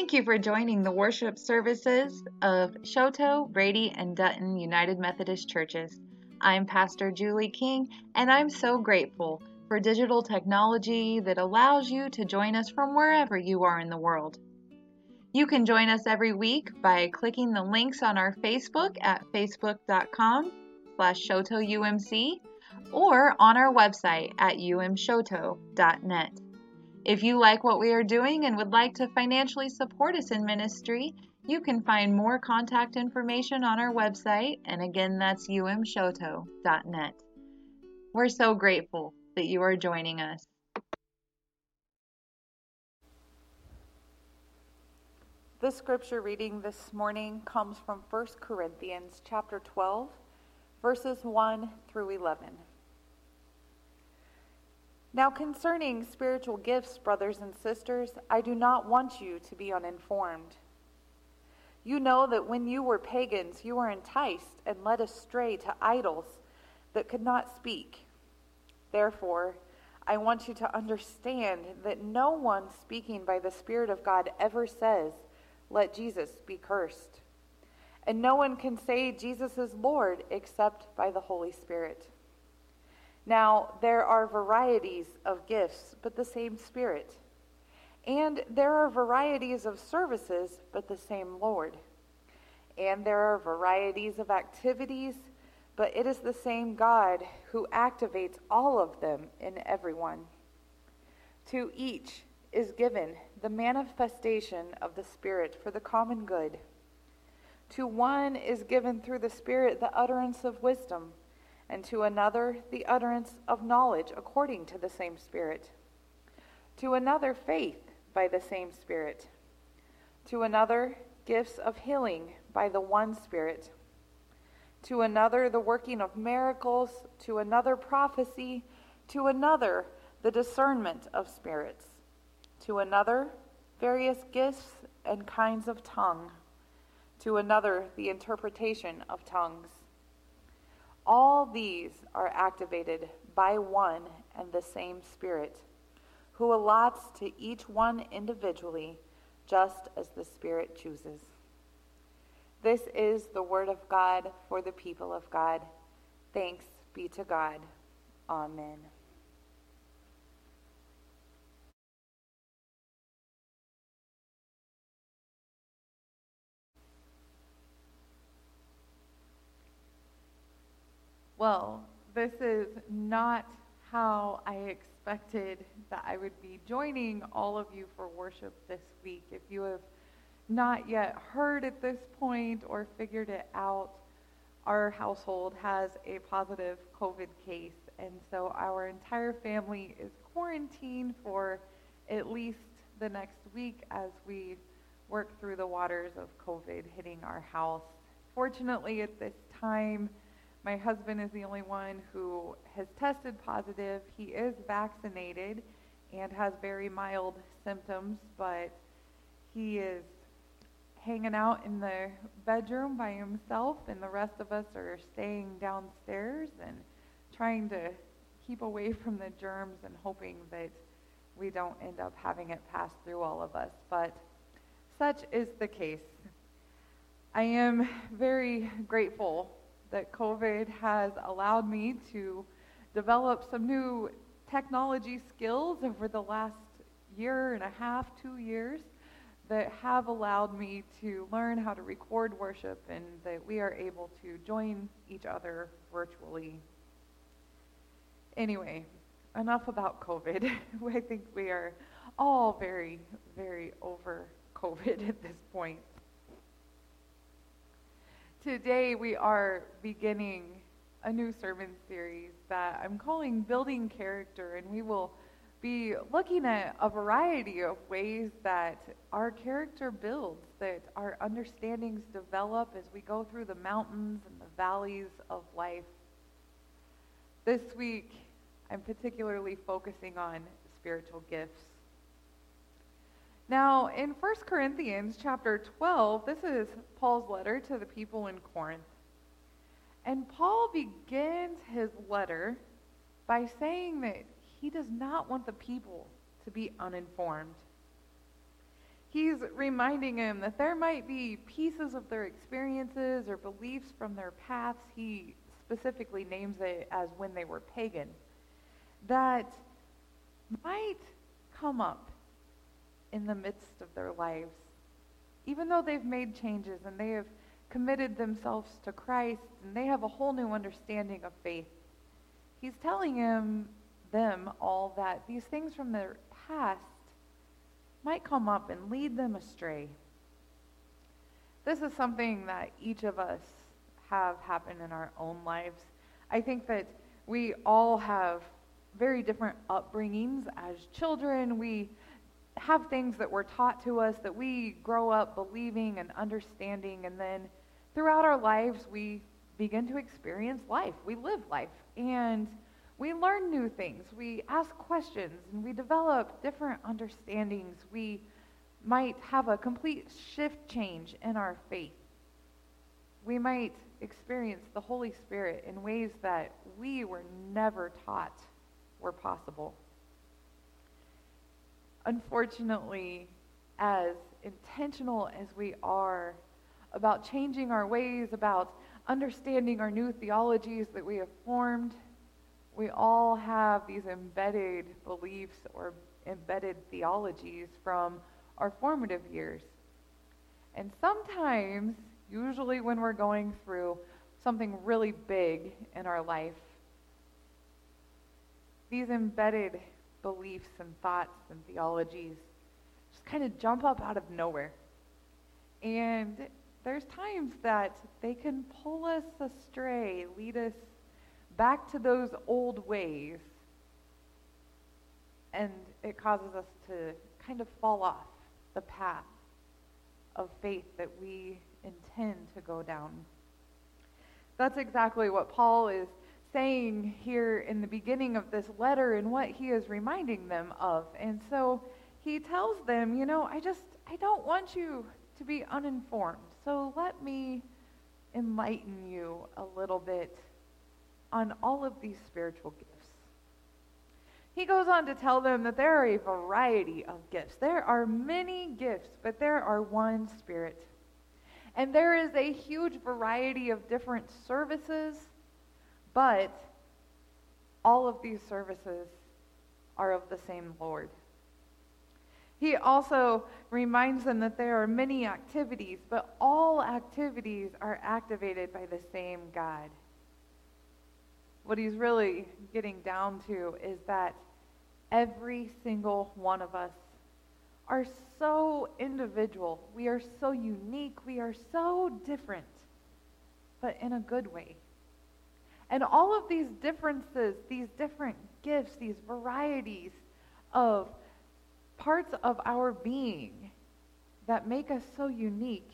Thank you for joining the worship services of Choteau, Brady, and Dutton United Methodist Churches. I'm Pastor Julie King, and I'm so grateful for digital technology that allows you to join us from wherever you are in the world. You can join us every week by clicking the links on our Facebook at facebook.com slash shotoumc or on our website at umshoto.net. If you like what we are doing and would like to financially support us in ministry, you can find more contact information on our website, and again, that's umshoto.net. We're so grateful that you are joining us. The scripture reading this morning comes from 1 Corinthians chapter 12, verses 1 through 11. Now, concerning spiritual gifts, brothers and sisters, I do not want you to be uninformed. You know that when you were pagans, you were enticed and led astray to idols that could not speak. Therefore, I want you to understand that no one speaking by the Spirit of God ever says, let Jesus be cursed. And no one can say Jesus is Lord except by the Holy Spirit. Now, there are varieties of gifts, but the same Spirit. And there are varieties of services, but the same Lord. And there are varieties of activities, but it is the same God who activates all of them in everyone. To each is given the manifestation of the Spirit for the common good. To one is given through the Spirit the utterance of wisdom, and to another the utterance of knowledge according to the same Spirit. To another, faith by the same Spirit. To another, gifts of healing by the one Spirit. To another, the working of miracles. To another, prophecy. To another, the discernment of spirits to another, various gifts and kinds of tongue. To another, the interpretation of tongues. All these are activated by one and the same Spirit, who allots to each one individually just as the Spirit chooses. This is the word of God for the people of God. Thanks be to God. Amen. Well, this is not how I expected that I would be joining all of you for worship this week. If you have not yet heard at this point or figured it out, our household has a positive COVID case, and so our entire family is quarantined for at least the next week as we work through the waters of COVID hitting our house. Fortunately, at this time, my husband is the only one who has tested positive. He is vaccinated and has very mild symptoms, but he is hanging out in the bedroom by himself, and the rest of us are staying downstairs and trying to keep away from the germs and hoping that we don't end up having it pass through all of us. But such is the case. I am very grateful that COVID has allowed me to develop some new technology skills over the last year and a half, two years, that have allowed me to learn how to record worship and that we are able to join each other virtually. Anyway, enough about COVID. I think we are all very, very over COVID at this point. Today we are beginning a new sermon series that I'm calling Building Character, and we will be looking at a variety of ways that our character builds, that our understandings develop as we go through the mountains and the valleys of life. This week, I'm particularly focusing on spiritual gifts. Now, in 1 Corinthians chapter 12, this is Paul's letter to the people in Corinth. And Paul begins his letter by saying that he does not want the people to be uninformed. he's reminding him that there might be pieces of their experiences or beliefs from their paths. He specifically names it as when they were pagan, that might come up in the midst of their lives. Even though they've made changes and they have committed themselves to Christ and they have a whole new understanding of faith, he's telling him, them all that these things from their past might come up and lead them astray. This is something that each of us have happen in our own lives. I think that we all have very different upbringings as children. We have things that were taught to us that we grow up believing and understanding, and then throughout our lives, we begin to experience life. We live life. And we learn new things, we ask questions, and we develop different understandings. We might have a complete shift change in our faith. We might experience the Holy Spirit in ways that we were never taught were possible. Unfortunately, as intentional as we are about changing our ways, about understanding our new theologies that we have formed, we all have these embedded beliefs or embedded theologies from our formative years. And sometimes, usually when we're going through something really big in our life, these embedded beliefs and thoughts and theologies just kind of jump up out of nowhere. And there's times that they can pull us astray, lead us back to those old ways, and it causes us to kind of fall off the path of faith that we intend to go down. That's exactly what Paul is saying here in the beginning of this letter and what he is reminding them of. And so he tells them, you know, I just, I don't want you to be uninformed. So let me enlighten you a little bit on all of these spiritual gifts. He goes on to tell them that there are a variety of gifts. There are many gifts, but there are one Spirit. And there is a huge variety of different services, but all of these services are of the same Lord. He also reminds them that there are many activities, but all activities are activated by the same God. What he's really getting down to is that every single one of us are so individual. We are so unique. We are so different, but in a good way. And all of these differences, these different gifts, these varieties of parts of our being that make us so unique,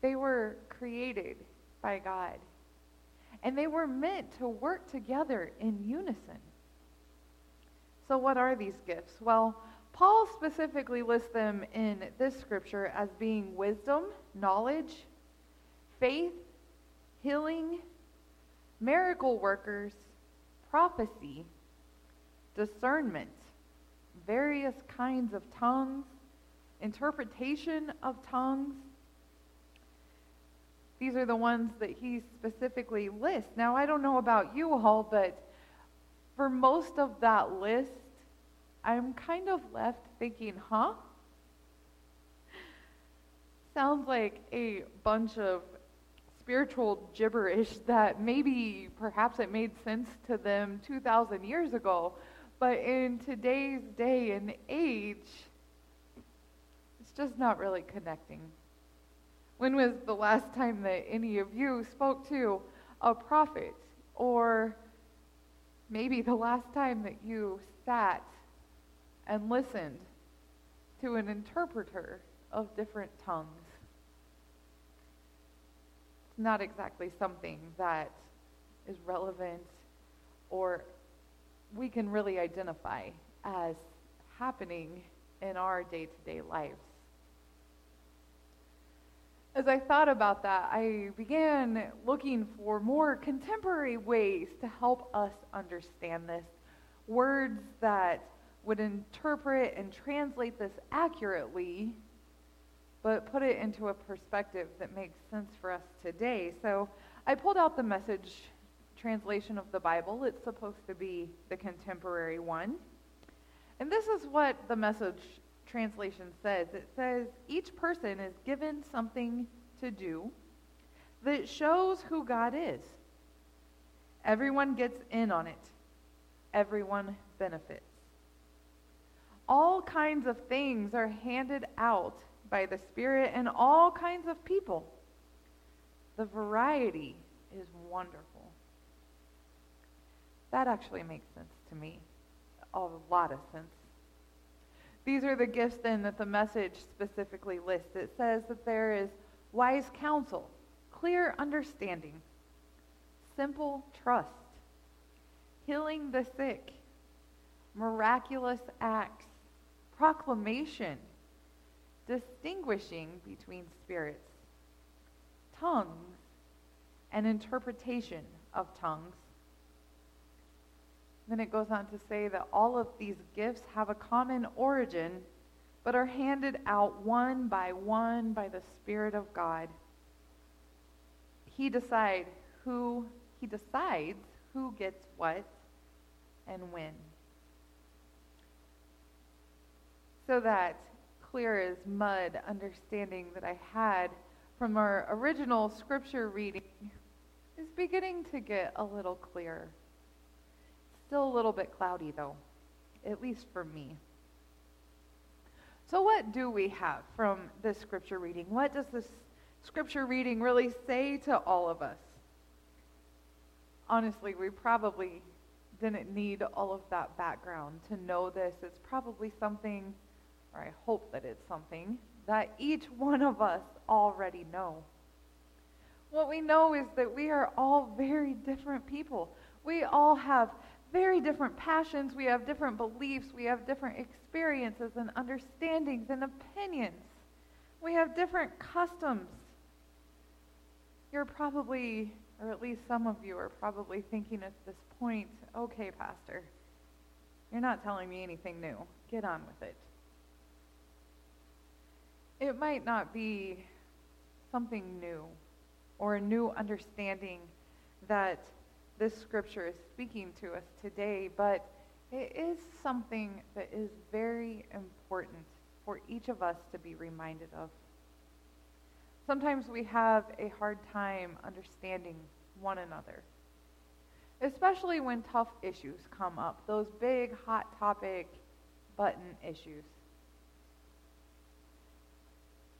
they were created by God. And they were meant to work together in unison. So, what are these gifts? Well, Paul specifically lists them in this scripture as being wisdom, knowledge, faith, healing, miracle workers, prophecy, discernment, various kinds of tongues, interpretation of tongues, these are the ones that he specifically lists. Now, I don't know about you all, but for most of that list, I'm kind of left thinking, huh? Sounds like a bunch of spiritual gibberish that maybe perhaps it made sense to them 2,000 years ago, but in today's day and age, it's just not really connecting. When was the last time that any of you spoke to a prophet? Or maybe the last time that you sat and listened to an interpreter of different tongues? Not exactly something that is relevant or we can really identify as happening in our day to day lives as I thought about that, I began looking for more contemporary ways to help us understand this. Words that would interpret and translate this accurately, but put it into a perspective that makes sense for us today. So I pulled out the message translation of the Bible. It's supposed to be the contemporary one. And this is what the message translation says it says, Each person is given something to do that shows who God is. Everyone gets in on it, everyone benefits. All kinds of things are handed out by the Spirit and all kinds of people. The variety is wonderful. That actually makes sense to me. A lot of sense. These are the gifts then that the message specifically lists. It says that there is wise counsel, clear understanding, simple trust, healing the sick, miraculous acts, proclamation, distinguishing between spirits, tongues, and interpretation of tongues. Then it goes on to say that all of these gifts have a common origin, but are handed out one by one by the Spirit of God. He decide who he decides who gets what and when. So that clear as mud understanding that I had from our original scripture reading is beginning to get a little clearer. Still a little bit cloudy, though, at least for me. So, what do we have from this scripture reading? What does this scripture reading really say to all of us? Honestly, we probably didn't need all of that background to know this. It's probably something, or I hope that it's something, that each one of us already know. What we know is that we are all very different people. We all have very different passions, we have different beliefs, we have different experiences and understandings and opinions. We have different customs. You're probably, or at least some of you are probably thinking at this point, okay, Pastor, you're not telling me anything new. Get on with it. It might not be something new or a new understanding that this scripture is speaking to us today, but it is something that is very important for each of us to be reminded of. Sometimes we have a hard time understanding one another, especially when tough issues come up, those big, hot topic button issues.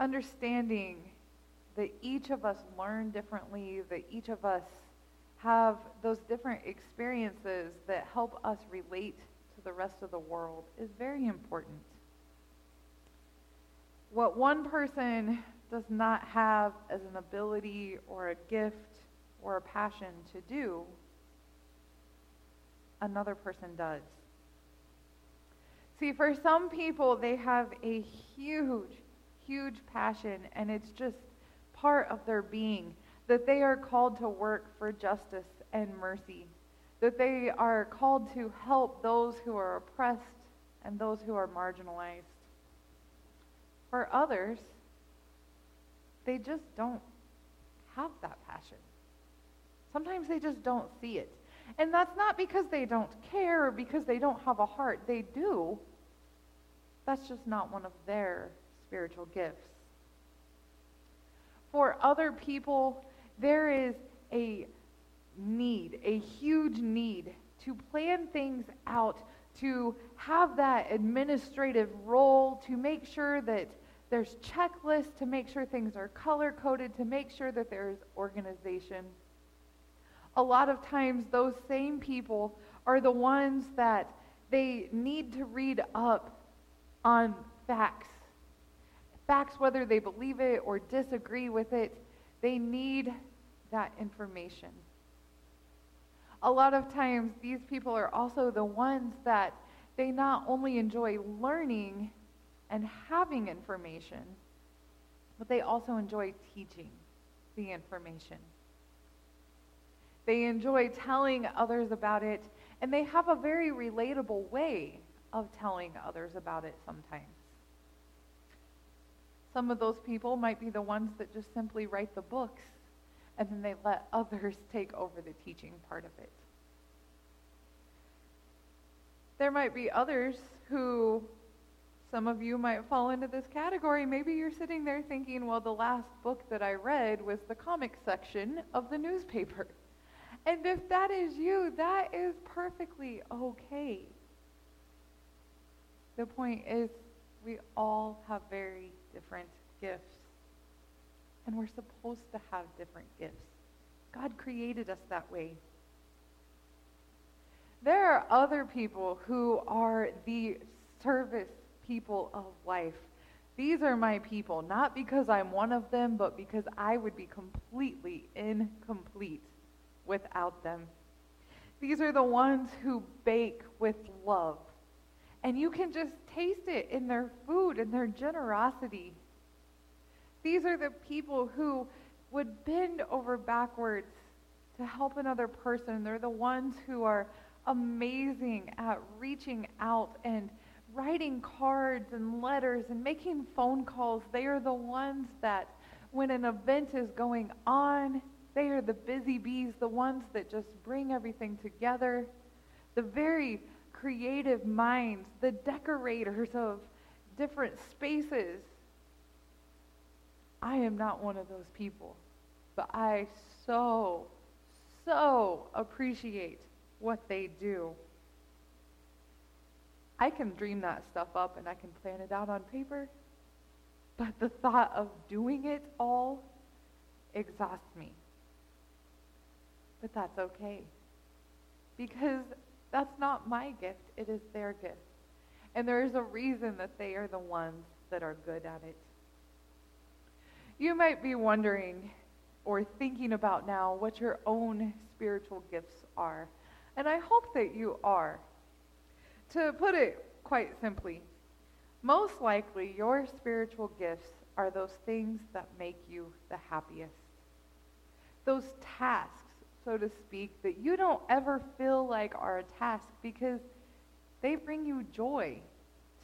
Understanding that each of us learn differently, that each of us have those different experiences that help us relate to the rest of the world is very important. What one person does not have as an ability or a gift or a passion to do, another person does. See, for some people, they have a huge, huge passion, and it's just part of their being that they are called to work for justice and mercy, that they are called to help those who are oppressed and those who are marginalized. For others, they just don't have that passion. Sometimes they just don't see it. And that's not because they don't care or because they don't have a heart. They do. That's just not one of their spiritual gifts. For other people, there is a need, a huge need to plan things out, to have that administrative role, to make sure that there's checklists, to make sure things are color coded, to make sure that there's organization. A lot of times, those same people are the ones that they need to read up on facts. Facts, whether they believe it or disagree with it, they need that information. A lot of times, these people are also the ones that they not only enjoy learning and having information, but they also enjoy teaching the information. They enjoy telling others about it, and they have a very relatable way of telling others about it sometimes. Some of those people might be the ones that just simply write the books and then they let others take over the teaching part of it. There might be others who, some of you might fall into this category. Maybe you're sitting there thinking, well, the last book that I read was the comic section of the newspaper. And if that is you, that is perfectly okay. The point is, we all have very different gifts. And we're supposed to have different gifts. God created us that way. There are other people who are the service people of life. These are my people, not because I'm one of them, but because I would be completely incomplete without them. These are the ones who bake with love. And you can just taste it in their food and their generosity. These are the people who would bend over backwards to help another person. They're the ones who are amazing at reaching out and writing cards and letters and making phone calls. They are the ones that, when an event is going on, they are the busy bees, the ones that just bring everything together. The very creative minds, the decorators of different spaces. I am not one of those people, but I so, so appreciate what they do. I can dream that stuff up and I can plan it out on paper, but the thought of doing it all exhausts me. But that's okay. Because that's not my gift, it is their gift. And there is a reason that they are the ones that are good at it. You might be wondering or thinking about now what your own spiritual gifts are. And I hope that you are. To put it quite simply, most likely your spiritual gifts are those things that make you the happiest. Those tasks, so to speak, that you don't ever feel like are a task because they bring you joy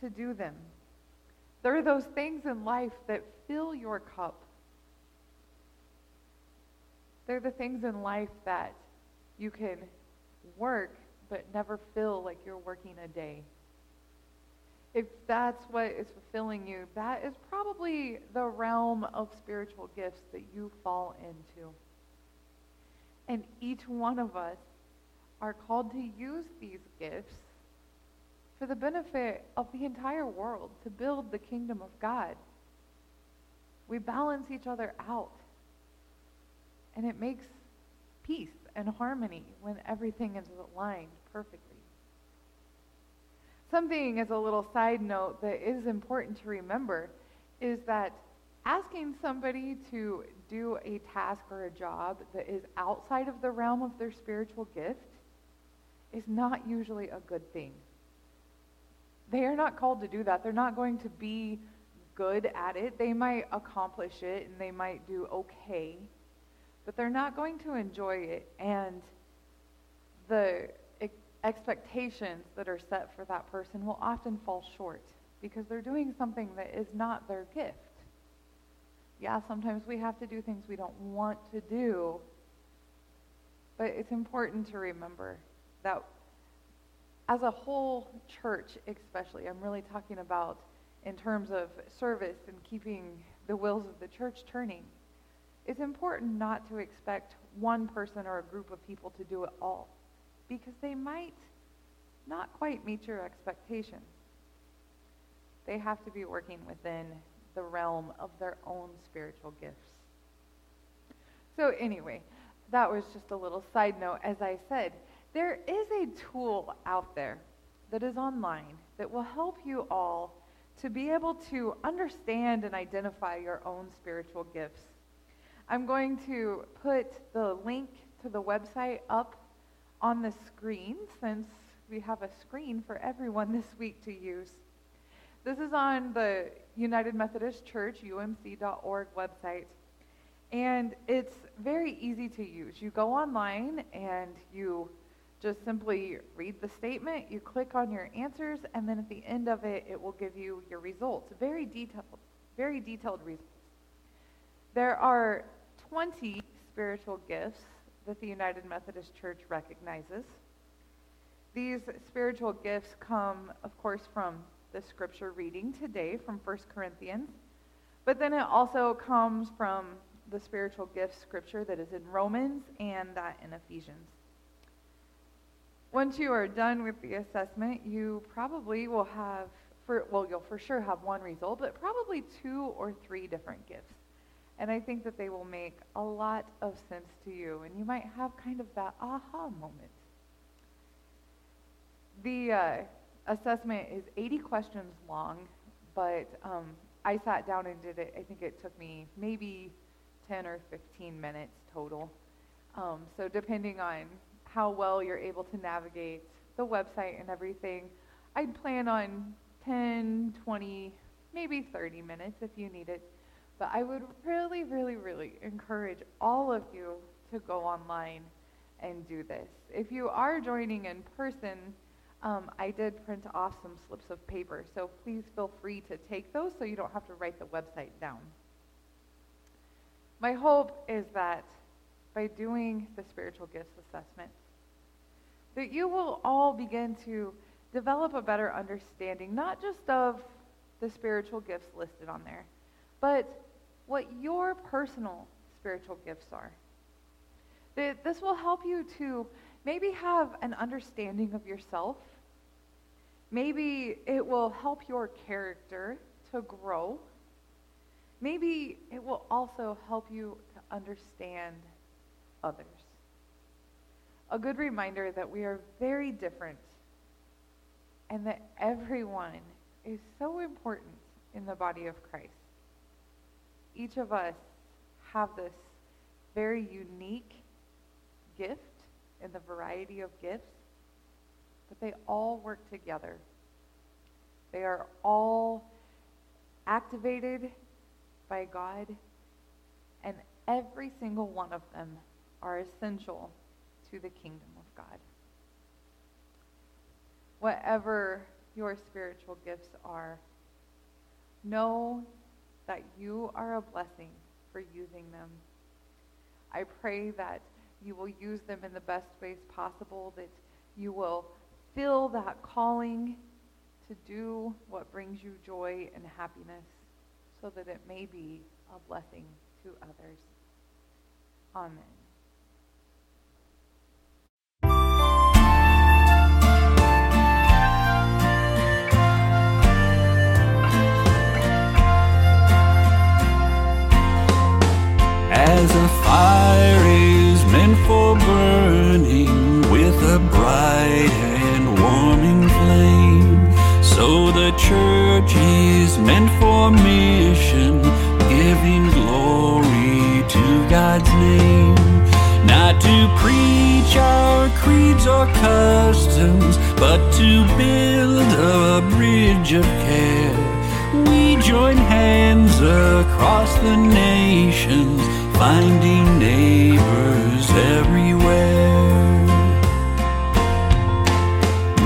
to do them. There are those things in life that fill your cup. They're the things in life that you can work but never feel like you're working a day. If that's what is fulfilling you, that is probably the realm of spiritual gifts that you fall into. And each one of us are called to use these gifts for the benefit of the entire world, to build the kingdom of God. We balance each other out. And it makes peace and harmony when everything is aligned perfectly. Something as a little side note that is important to remember is that asking somebody to do a task or a job that is outside of the realm of their spiritual gift is not usually a good thing. They are not called to do that. They're not going to be good at it. They might accomplish it and they might do okay but they're not going to enjoy it. And the expectations that are set for that person will often fall short because they're doing something that is not their gift. Yeah, sometimes we have to do things we don't want to do, but it's important to remember that as a whole church, especially, I'm really talking about in terms of service and keeping the wheels of the church turning it's important not to expect one person or a group of people to do it all because they might not quite meet your expectations. They have to be working within the realm of their own spiritual gifts. So, anyway, that was just a little side note. As I said, there is a tool out there that is online that will help you all to be able to understand and identify your own spiritual gifts I'm going to put the link to the website up on the screen since we have a screen for everyone this week to use. This is on the United Methodist Church, umc.org website. And it's very easy to use. You go online and you just simply read the statement, you click on your answers, and then at the end of it, it will give you your results. Very detailed, very detailed results. There are 20 spiritual gifts that the United Methodist Church recognizes. These spiritual gifts come, of course, from the scripture reading today from 1 Corinthians, but then it also comes from the spiritual gift scripture that is in Romans and that in Ephesians. Once you are done with the assessment, you probably will have, for, well, you'll for sure have one result, but probably two or three different gifts. And I think that they will make a lot of sense to you, and you might have kind of that aha moment. The uh, assessment is 80 questions long, but um, I sat down and did it. I think it took me maybe 10 or 15 minutes total. Um, so depending on how well you're able to navigate the website and everything, I'd plan on 10, 20, maybe 30 minutes if you need it. But I would really, really, really encourage all of you to go online and do this. If you are joining in person, um, I did print off some slips of paper, so please feel free to take those so you don't have to write the website down. My hope is that by doing the spiritual gifts assessment, that you will all begin to develop a better understanding, not just of the spiritual gifts listed on there, but what your personal spiritual gifts are. That this will help you to maybe have an understanding of yourself. Maybe it will help your character to grow Maybe it will also help you to understand others. A good reminder that we are very different and that everyone is so important in the body of Christ. Each of us have this very unique gift in the variety of gifts, but they all work together. They are all activated by God, and every single one of them are essential to the kingdom of God. Whatever your spiritual gifts are, know that you are a blessing for using them. I pray that you will use them in the best ways possible, that you will feel that calling to do what brings you joy and happiness so that it may be a blessing to others. Amen. As a fire is meant for burning with a so the church is meant for mission, giving glory to God's name. Not to preach our creeds or customs, but to build a bridge of care. We join hands across the nations, finding neighbors everywhere.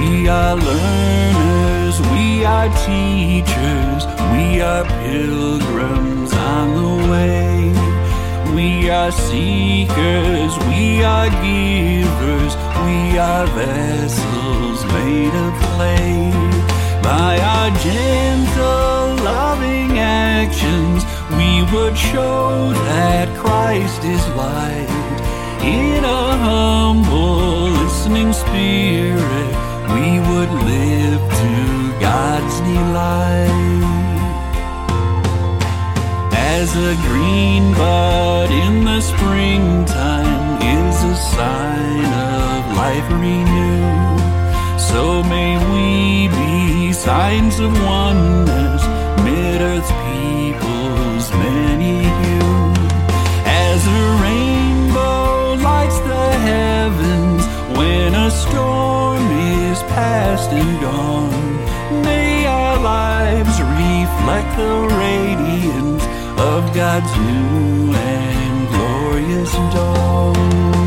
We are learners, we are teachers, we are pilgrims on the way. We are seekers, we are givers, we are vessels made of clay. By our gentle, loving actions, we would show that Christ is light. In a humble, listening spirit, As a green bud in the springtime is a sign of life renewed, so may we be signs of oneness mid earth's people's many hues. As a rainbow lights the heavens when a storm is past and gone, may our lives reflect the radiance of God's new and glorious dawn.